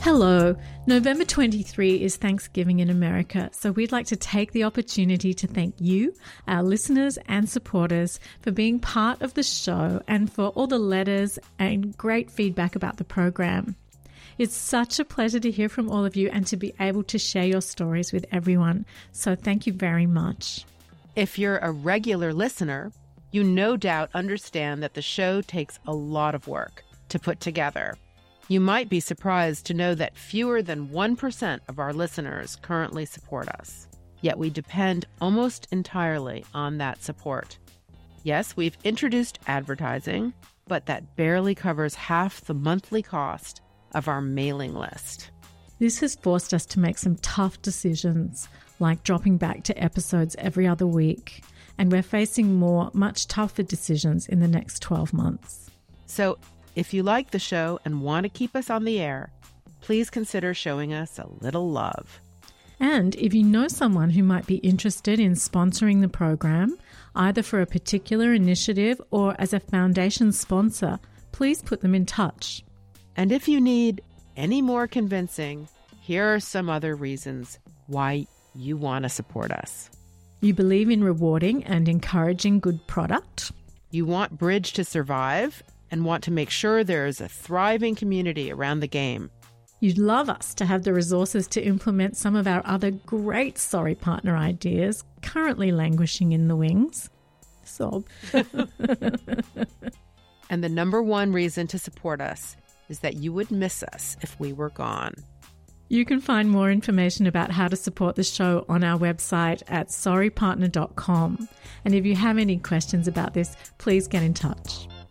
Hello. November 23 is Thanksgiving in America, so we'd like to take the opportunity to thank you, our listeners and supporters, for being part of the show and for all the letters and great feedback about the program. It's such a pleasure to hear from all of you and to be able to share your stories with everyone. So thank you very much. If you're a regular listener, you no doubt understand that the show takes a lot of work to put together. You might be surprised to know that fewer than 1% of our listeners currently support us. Yet we depend almost entirely on that support. Yes, we've introduced advertising, but that barely covers half the monthly cost of our mailing list. This has forced us to make some tough decisions, like dropping back to episodes every other week, and we're facing more, much tougher decisions in the next 12 months. So, if you like the show and want to keep us on the air, please consider showing us a little love. And if you know someone who might be interested in sponsoring the program, either for a particular initiative or as a foundation sponsor, please put them in touch. And if you need any more convincing, here are some other reasons why you want to support us. You believe in rewarding and encouraging good product. You want Bridge to survive and want to make sure there is a thriving community around the game. You'd love us to have the resources to implement some of our other great Sorry Partner ideas currently languishing in the wings. Sob. and the number one reason to support us is that you would miss us if we were gone. You can find more information about how to support the show on our website at sorrypartner.com. And if you have any questions about this, please get in touch.